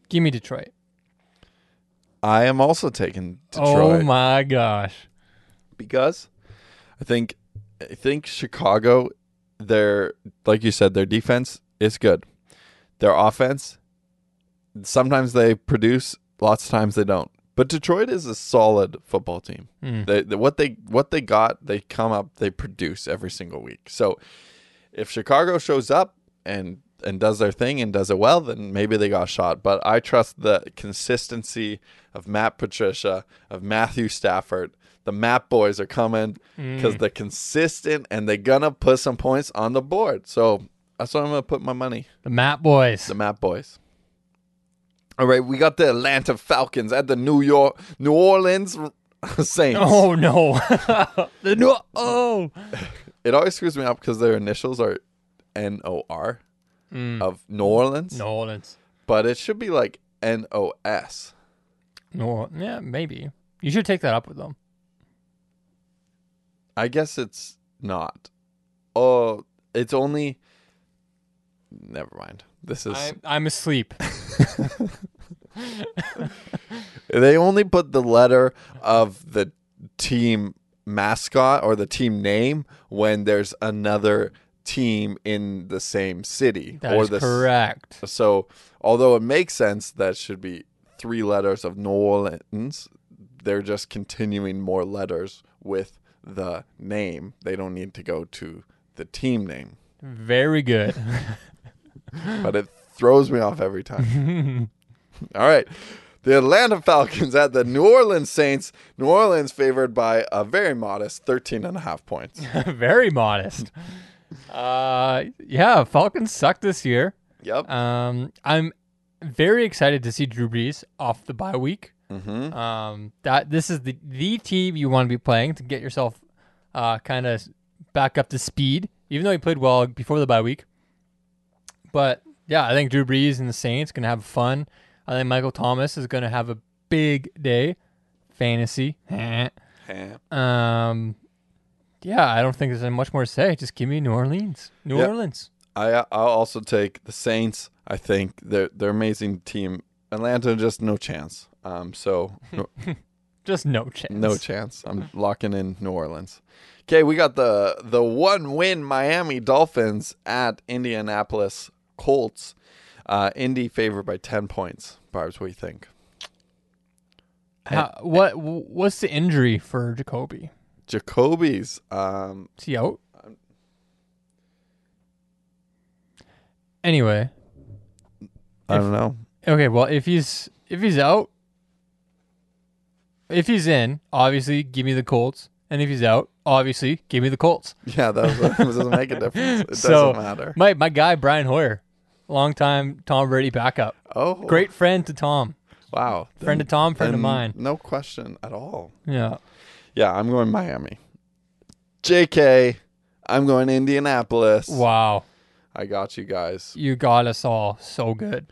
[SPEAKER 4] give me Detroit.
[SPEAKER 3] I am also taking Detroit.
[SPEAKER 4] Oh my gosh.
[SPEAKER 3] because I think I think Chicago, their like you said, their defense is good. Their offense, sometimes they produce, lots of times they don't. But Detroit is a solid football team.
[SPEAKER 4] Hmm.
[SPEAKER 3] They, they what they what they got, they come up, they produce every single week. So if Chicago shows up and and does their thing and does it well, then maybe they got shot. But I trust the consistency of Matt Patricia, of Matthew Stafford. The Matt boys are coming because mm. they're consistent and they're gonna put some points on the board. So that's where I'm gonna put my money.
[SPEAKER 4] The Matt boys.
[SPEAKER 3] The Matt boys. All right, we got the Atlanta Falcons at the New York New Orleans Saints.
[SPEAKER 4] Oh no. the no. Oh.
[SPEAKER 3] It always screws me up because their initials are N O R mm. of New Orleans,
[SPEAKER 4] New Orleans.
[SPEAKER 3] but it should be like N O S.
[SPEAKER 4] No. Yeah, maybe. You should take that up with them.
[SPEAKER 3] I guess it's not. Oh, it's only. Never mind. This is.
[SPEAKER 4] I'm, I'm asleep.
[SPEAKER 3] They only put the letter of the team mascot or the team name when there's another team in the same city
[SPEAKER 4] That
[SPEAKER 3] or the
[SPEAKER 4] correct.
[SPEAKER 3] So, although it makes sense that should be three letters of New Orleans, they're just continuing more letters with the name. They don't need to go to the team name,
[SPEAKER 4] Very good.
[SPEAKER 3] but it throws me off every time. All right. The Atlanta Falcons at the New Orleans Saints. New Orleans favored by a very modest 13 and a half points.
[SPEAKER 4] Very modest. Uh, yeah, Falcons suck this year.
[SPEAKER 3] Yep.
[SPEAKER 4] Um, I'm very excited to see Drew Brees off the bye week.
[SPEAKER 3] Mm-hmm.
[SPEAKER 4] Um, that this is the the team you want to be playing to get yourself uh, kind of back up to speed. Even though he played well before the bye week, but yeah, I think Drew Brees and the Saints gonna have fun. I think Michael Thomas is gonna have a big day, fantasy. um, yeah, I don't think there's much more to say. Just give me New Orleans, New
[SPEAKER 3] Yep.
[SPEAKER 4] Orleans.
[SPEAKER 3] I I'll also take the Saints. I think they're they're amazing team. Atlanta just no chance. Um, so no,
[SPEAKER 4] Just no chance.
[SPEAKER 3] no chance. I'm locking in New Orleans. Okay, we got the the one win Miami Dolphins at Indianapolis Colts. Uh, Indy favored by ten points. Barbs, what do you think?
[SPEAKER 4] How, what what's the injury for Jacoby?
[SPEAKER 3] Jacoby's. Um,
[SPEAKER 4] Is he out? Anyway,
[SPEAKER 3] I don't know.
[SPEAKER 4] Okay. Well, if he's if he's out, if he's in, obviously give me the Colts, and if he's out, obviously give me the Colts.
[SPEAKER 3] Yeah, that, that doesn't make a difference. It
[SPEAKER 4] so
[SPEAKER 3] doesn't matter.
[SPEAKER 4] my my guy Brian Hoyer, longtime Tom Brady backup,
[SPEAKER 3] Oh,
[SPEAKER 4] great friend to Tom,
[SPEAKER 3] Wow,
[SPEAKER 4] friend
[SPEAKER 3] Then-
[SPEAKER 4] of Tom, friend of mine.
[SPEAKER 3] No question at all.
[SPEAKER 4] Yeah,
[SPEAKER 3] Yeah, I'm going Miami. JK, I'm going Indianapolis.
[SPEAKER 4] wow,
[SPEAKER 3] I got you guys.
[SPEAKER 4] you got us all so good.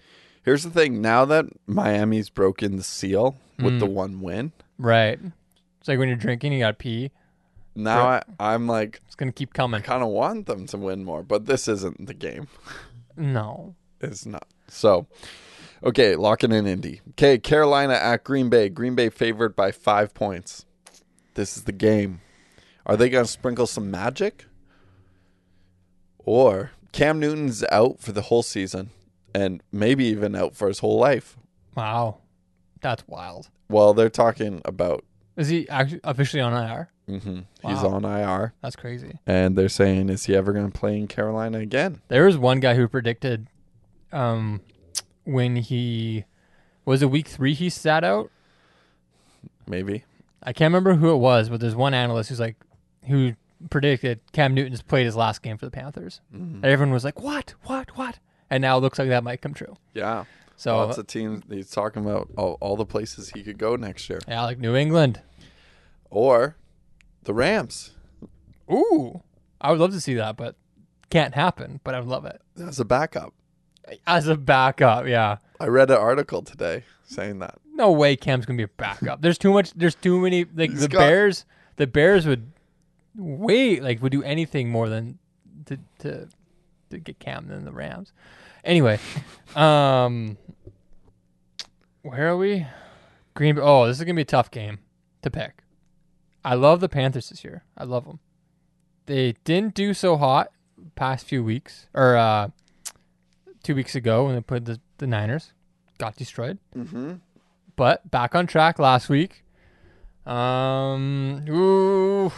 [SPEAKER 3] Here's the thing now that Miami's broken the seal with
[SPEAKER 4] Mm.
[SPEAKER 3] the one win,
[SPEAKER 4] Right. It's like when you're drinking, you got to pee.
[SPEAKER 3] now I, I'm like,
[SPEAKER 4] It's gonna keep coming.
[SPEAKER 3] I
[SPEAKER 4] coming.
[SPEAKER 3] kind of want them to win more, but this isn't the game.
[SPEAKER 4] No.
[SPEAKER 3] It's not. So, okay, locking in Indy. Okay, Carolina at Green Bay. Green Bay favored by five points. This is the game. Are they going to sprinkle some magic? Or Cam Newton's out for the whole season and maybe even out for his whole life.
[SPEAKER 4] Wow, that's wild.
[SPEAKER 3] Well, they're talking about
[SPEAKER 4] Is he actually officially on IR?
[SPEAKER 3] Mm-hmm. he's on IR,
[SPEAKER 4] That's crazy.
[SPEAKER 3] and they're saying, is he ever going to play in Carolina again?
[SPEAKER 4] There was one guy who predicted, um, when he was it week three he sat out.
[SPEAKER 3] Maybe.
[SPEAKER 4] I can't remember who it was, but there's one analyst who's like, who predicted Cam Newton's played his last game for the Panthers. And everyone was like, "What? What? What?" And now it looks like that might come true.
[SPEAKER 3] Yeah.
[SPEAKER 4] So
[SPEAKER 3] Lots of teams. He's talking about all, all the places he could go next year.
[SPEAKER 4] yeah, like New England.
[SPEAKER 3] Or the Rams.
[SPEAKER 4] Ooh, I would love to see that, but can't happen. But I would love it
[SPEAKER 3] as a backup.
[SPEAKER 4] as a backup. Yeah,
[SPEAKER 3] I read an article today saying that.
[SPEAKER 4] no way Cam's gonna be a backup. There's too much. There's too many. Like
[SPEAKER 3] He's
[SPEAKER 4] the
[SPEAKER 3] got-
[SPEAKER 4] Bears, the Bears would wait. Like would do anything more than to to to get Cam than the Rams. Anyway, um, where are we? Green Bay. Oh, this is gonna be a tough game to pick. I love the Panthers this year. I love them. They didn't do so hot past few weeks or uh, two weeks ago when they played the, the Niners. Got destroyed.
[SPEAKER 3] Mm-hmm.
[SPEAKER 4] but back on track last week. Um, ooh,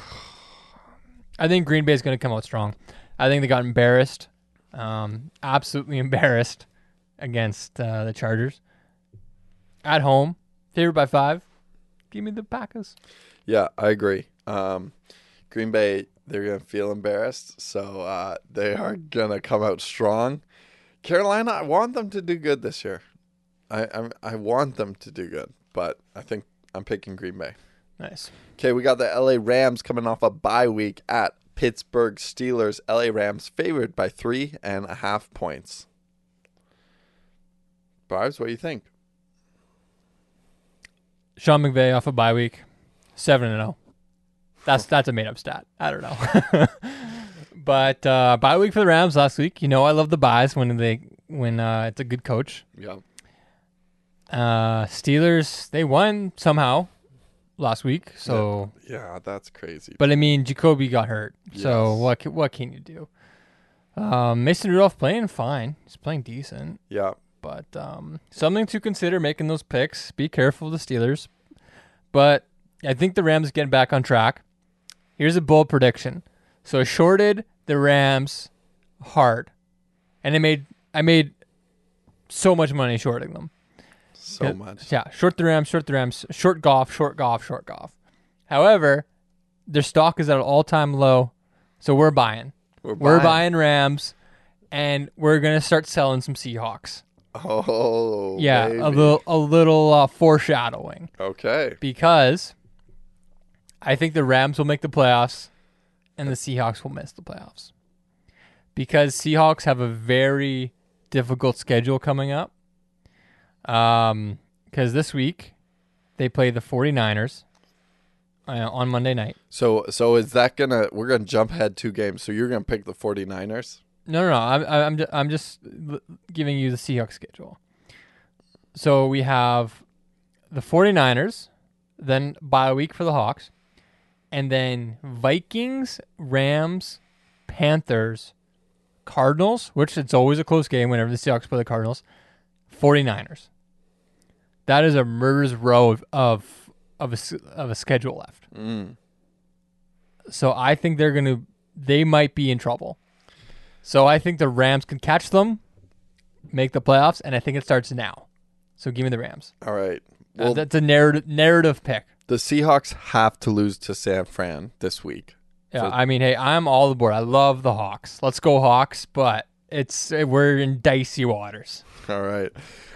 [SPEAKER 4] I think Green Bay is going to come out strong. I think they got embarrassed, um, absolutely embarrassed against uh, the Chargers at home, favored by five. Give me the Packers.
[SPEAKER 3] Yeah, I agree. Um, Green Bay, they're gonna feel embarrassed, so uh, they are gonna come out strong. Carolina, I want them to do good this year. I I, I want them to do good, but I think I'm picking Green Bay.
[SPEAKER 4] Nice.
[SPEAKER 3] Okay, we got the LA Rams coming off a bye week at Pittsburgh Steelers. LA Rams favored by three and a half points. Barbs, what do you think?
[SPEAKER 4] Sean McVay off a bye week, seven and zero. That's that's a made up stat. I don't know. but uh, bye week for the Rams last week. You know I love the byes when they when uh, it's a good coach.
[SPEAKER 3] Yeah.
[SPEAKER 4] Uh, Steelers they won somehow last week. So,
[SPEAKER 3] Yeah, that's crazy.
[SPEAKER 4] but I mean Jacoby got hurt. So what ca- what can you do? Um, Mason Rudolph playing fine. He's playing decent,
[SPEAKER 3] yeah.
[SPEAKER 4] but um, something to consider making those picks. Be careful of the Steelers, but I think the Rams getting back on track. Here's a bold prediction. So I shorted the Rams hard, and I made I made so much money shorting them.
[SPEAKER 3] So
[SPEAKER 4] Yeah,
[SPEAKER 3] much.
[SPEAKER 4] Yeah, short the Rams, short the Rams, short golf, short golf, short golf. However, their stock is at an all time low, so we're buying.
[SPEAKER 3] We're
[SPEAKER 4] We're buying Rams, and we're gonna start selling some Seahawks.
[SPEAKER 3] Oh,
[SPEAKER 4] Yeah,
[SPEAKER 3] baby.
[SPEAKER 4] a little a little uh, foreshadowing
[SPEAKER 3] Okay.
[SPEAKER 4] because I think the Rams will make the playoffs, and the Seahawks will miss the playoffs because Seahawks have a very difficult schedule coming up. Um, because this week they play the 49ers uh, on Monday night.
[SPEAKER 3] So, so is that gonna? We're gonna jump ahead two games. So you're gonna pick the 49ers.
[SPEAKER 4] No, no, no. I'm I'm ju- I'm just l- giving you the Seahawks schedule. So we have the 49ers, then bye week for the Hawks, and then Vikings, Rams, Panthers, Cardinals, which it's always a close game whenever the Seahawks play the Cardinals, 49ers. That is a murder's row of of of a, of a schedule left.
[SPEAKER 3] Mm.
[SPEAKER 4] So I think they're going to they might be in trouble. So I think the Rams can catch them, make the playoffs, and I think it starts now. So give me the Rams.
[SPEAKER 3] All right.
[SPEAKER 4] Uh, that's a narrative narrative pick.
[SPEAKER 3] the Seahawks have to lose to San Fran this week.
[SPEAKER 4] Yeah,
[SPEAKER 3] So-
[SPEAKER 4] I mean, hey, I'm all aboard. I love the Hawks. Let's go Hawks, but it's we're in dicey waters.
[SPEAKER 3] All right.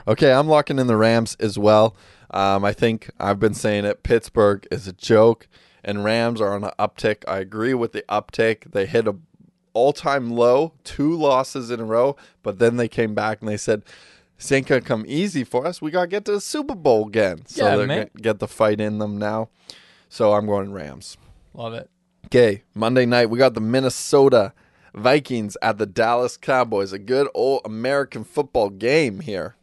[SPEAKER 3] Okay, I'm locking in the Rams as well. Um, I think I've been saying it. Pittsburgh is a joke, and Rams are on an uptick. I agree with the uptick. They hit a all-time low, two losses in a row, but then they came back and they said, "This ain't gonna come easy for us. We gotta get to the Super Bowl again." So
[SPEAKER 4] Yeah,
[SPEAKER 3] they're
[SPEAKER 4] man.
[SPEAKER 3] gonna get the fight in them now. So I'm going Rams.
[SPEAKER 4] Love it.
[SPEAKER 3] Okay, Monday night we got the Minnesota Vikings at the Dallas Cowboys. A good old American football game here.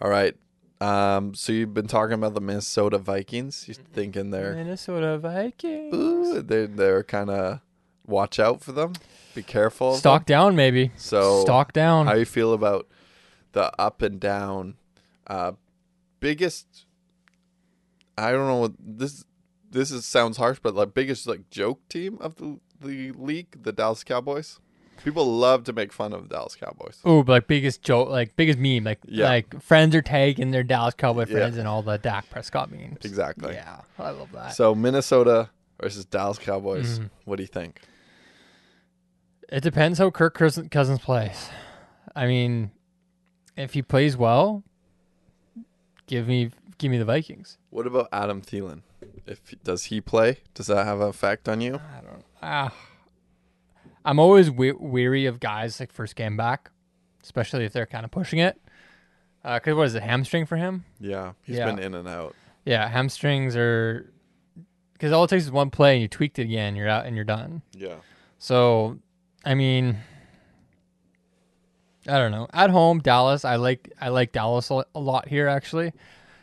[SPEAKER 3] All right. Um, so you've been talking about the Minnesota Vikings. You're thinking they're
[SPEAKER 4] Minnesota Vikings.
[SPEAKER 3] ooh, they're they're kind of watch out for them. Be careful.
[SPEAKER 4] Stock down, maybe.
[SPEAKER 3] So
[SPEAKER 4] Stock down.
[SPEAKER 3] How you feel about the up and down? Uh, biggest. I don't know what this. This is sounds harsh, but like biggest like joke team of the the league, the Dallas Cowboys. People love to make fun of the Dallas Cowboys.
[SPEAKER 4] Oh, like biggest joke, like biggest meme, like
[SPEAKER 3] Yeah.
[SPEAKER 4] like friends are tagging their Dallas Cowboy
[SPEAKER 3] Yeah.
[SPEAKER 4] friends and all the Dak Prescott memes.
[SPEAKER 3] Exactly.
[SPEAKER 4] Yeah, I love that.
[SPEAKER 3] So Minnesota versus Dallas Cowboys.
[SPEAKER 4] Mhm.
[SPEAKER 3] What do you think?
[SPEAKER 4] It depends how Kirk Cousins Cousins plays. I mean, if he plays well, give me give me the Vikings.
[SPEAKER 3] What about Adam Thielen? If does he play? Does that have an effect on you?
[SPEAKER 4] I don't. Ah, I'm always we- weary of guys like first game back, especially if they're kind of pushing it. Because what is it, hamstring for him?
[SPEAKER 3] Yeah, he's
[SPEAKER 4] Yeah.
[SPEAKER 3] been in and out.
[SPEAKER 4] Yeah, hamstrings are. Because all it takes is one play and you tweaked it again, you're out and you're done.
[SPEAKER 3] Yeah.
[SPEAKER 4] So, I mean, I don't know. At home, Dallas. I like I like Dallas a a lot here actually.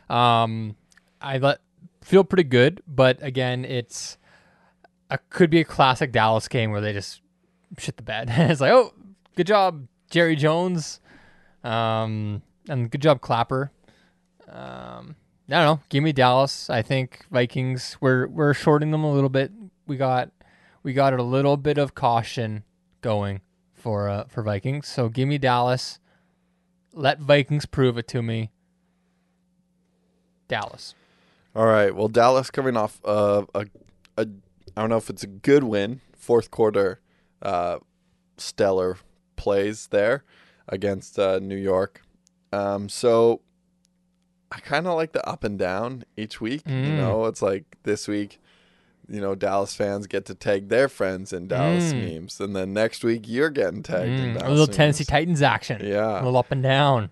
[SPEAKER 4] Um, I let feel pretty good, but again, it's a, could be a classic Dallas game where they just shit the bed. it's like, oh, good job, Jerry Jones, um, and good job, Clapper. Um, I don't know. Give me Dallas. I think Vikings. We're we're shorting them a little bit. We got we got a little bit of caution going for uh, for Vikings. So give me Dallas. Let Vikings prove it to me. Dallas.
[SPEAKER 3] All right. Well, Dallas coming off of a, a I don't know if it's a good win, fourth quarter, uh, stellar plays there against uh, New York. Um, so I kind of like the up and down each week. You
[SPEAKER 4] Mm.
[SPEAKER 3] know, it's like this week, you know, Dallas fans get to tag their friends in Dallas
[SPEAKER 4] Mm.
[SPEAKER 3] memes, and then next week you're getting tagged in
[SPEAKER 4] Mm,
[SPEAKER 3] Dallas
[SPEAKER 4] a little
[SPEAKER 3] memes.
[SPEAKER 4] Tennessee Titans action.
[SPEAKER 3] Yeah.
[SPEAKER 4] A little up and down.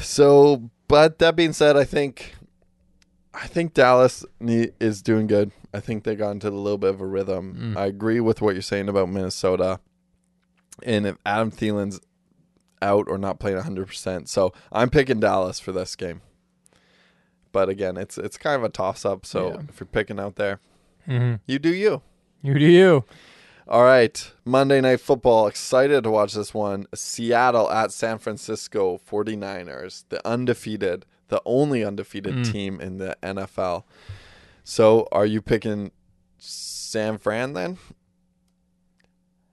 [SPEAKER 3] So, but that being said, I think I think Dallas is doing good. I think they got into a little bit of a rhythm.
[SPEAKER 4] Mm.
[SPEAKER 3] I agree with what you're saying about Minnesota. And if Adam Thielen's out or not playing 100%, so I'm picking Dallas for this game. But again, it's it's kind of a toss up. So
[SPEAKER 4] Yeah.
[SPEAKER 3] if you're picking out there,
[SPEAKER 4] hmm
[SPEAKER 3] you do you.
[SPEAKER 4] You do you.
[SPEAKER 3] All right, Monday Night Football. Excited to watch this one. Seattle at San Francisco 49ers, the undefeated, the only undefeated
[SPEAKER 4] Mm.
[SPEAKER 3] team in the NFL. So, are you picking San Fran then?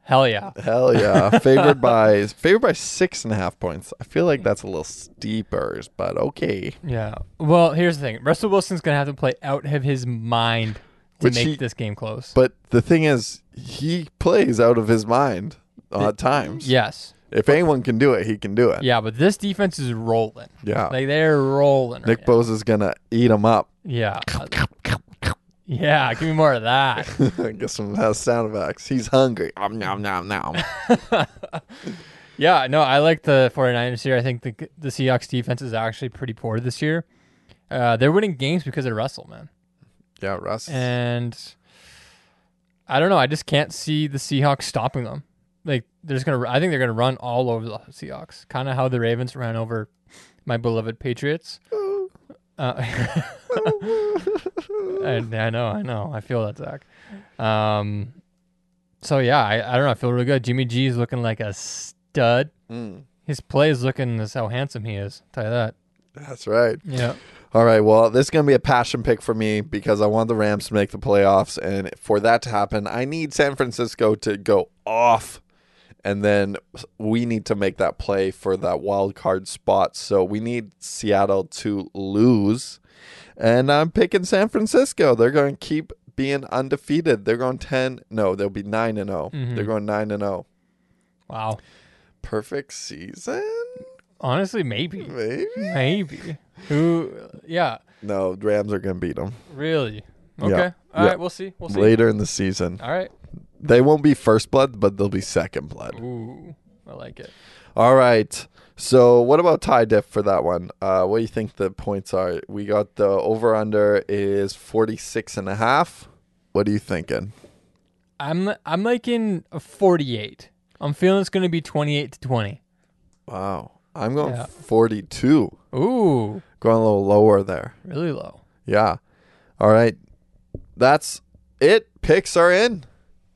[SPEAKER 4] Hell yeah.
[SPEAKER 3] Hell yeah. favored by favored by six and a half points. I feel like that's a little steeper, but okay.
[SPEAKER 4] Yeah. Well, here's the thing. Russell Wilson's gonna have to play out of his mind to
[SPEAKER 3] Which
[SPEAKER 4] make
[SPEAKER 3] he-
[SPEAKER 4] this game close.
[SPEAKER 3] But the thing is, he plays out of his mind at times.
[SPEAKER 4] yes.
[SPEAKER 3] If anyone can do it, he can do it.
[SPEAKER 4] Yeah, but this defense is rolling.
[SPEAKER 3] Yeah.
[SPEAKER 4] Like they're rolling.
[SPEAKER 3] Nick
[SPEAKER 4] right.
[SPEAKER 3] Bosa's gonna eat him up.
[SPEAKER 4] Yeah. Yeah, give me more of that.
[SPEAKER 3] Get some uh, sound effects. He's hungry. Um, nom, nom, nom.
[SPEAKER 4] yeah, no, I like the 49ers here. I think the the Seahawks defense is actually pretty poor this year. Uh, they're winning games because of Russell, man.
[SPEAKER 3] yeah, Russ.
[SPEAKER 4] And I don't know. I just can't see the Seahawks stopping them. Like they're just gonna. I think they're gonna run all over the Seahawks. Kind of how the Ravens ran over my beloved Patriots. Uh, I, I know, I know. I feel that, Zach. Um, so yeah, I, I don't know. I feel really good. Jimmy G is looking like a stud.
[SPEAKER 3] Mm,
[SPEAKER 4] His play is looking as how handsome he is. I'll tell you that.
[SPEAKER 3] that's right.
[SPEAKER 4] Yeah.
[SPEAKER 3] All right. Well, this is going to be a passion pick for me because I want the Rams to make the playoffs. And for that to happen, I need San Francisco to go off. And then we need to make that play for that wild card spot. So we need Seattle to lose. And I'm picking San Francisco. They're going to keep being undefeated. They're going 10. No, they'll be 9 and 0.
[SPEAKER 4] Mhm.
[SPEAKER 3] They're going 9 and 0.
[SPEAKER 4] Wow.
[SPEAKER 3] Perfect season?
[SPEAKER 4] Honestly, maybe,
[SPEAKER 3] Maybe.
[SPEAKER 4] maybe. Who? Yeah.
[SPEAKER 3] No, Rams are going to beat them
[SPEAKER 4] Really?
[SPEAKER 3] Yeah.
[SPEAKER 4] Okay. All
[SPEAKER 3] Yeah.
[SPEAKER 4] right. We'll see. We'll see.
[SPEAKER 3] later in the season.
[SPEAKER 4] All right.
[SPEAKER 3] They won't be first blood, but they'll be second blood.
[SPEAKER 4] Ooh, I like it.
[SPEAKER 3] All right. So, what about tie diff for that one? Uh, what do you think the points are? We got the over under is 46 and a half. What are you thinking?
[SPEAKER 4] I'm I'm liking a 48. I'm feeling it's going to be 28 to 20.
[SPEAKER 3] Wow. I'm going
[SPEAKER 4] Yeah.
[SPEAKER 3] 42.
[SPEAKER 4] Ooh,
[SPEAKER 3] Going a little lower there.
[SPEAKER 4] really low.
[SPEAKER 3] Yeah. All right. That's it. Picks are in.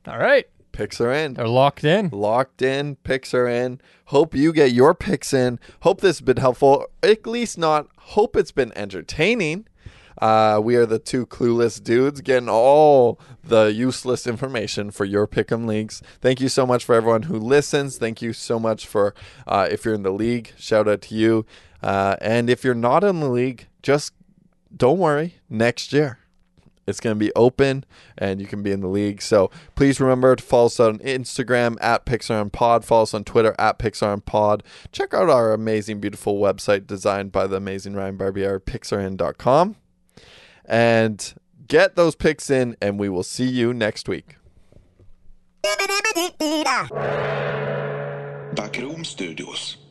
[SPEAKER 4] All right.
[SPEAKER 3] Picks are in.
[SPEAKER 4] They're locked in.
[SPEAKER 3] locked in. Picks are in. Hope you get your picks in. Hope this has been helpful. At least not. Hope it's been entertaining. Uh, we are the two clueless dudes getting all the useless information for your pick'em leagues. Thank you so much for everyone who listens. Thank you so much for uh, if you're in the league. Shout out to you. Uh, and if you're not in the league, just don't worry. Next year, it's going to be open and you can be in the league. So please remember to follow us on Instagram at Picks Are In Pod. Follow us on Twitter at Picks Are In Pod. Check out our amazing, beautiful website designed by the amazing Ryan Barbier, picksarein.com. And get those picks in, and we will see you next week.
[SPEAKER 5] Backroom Studios.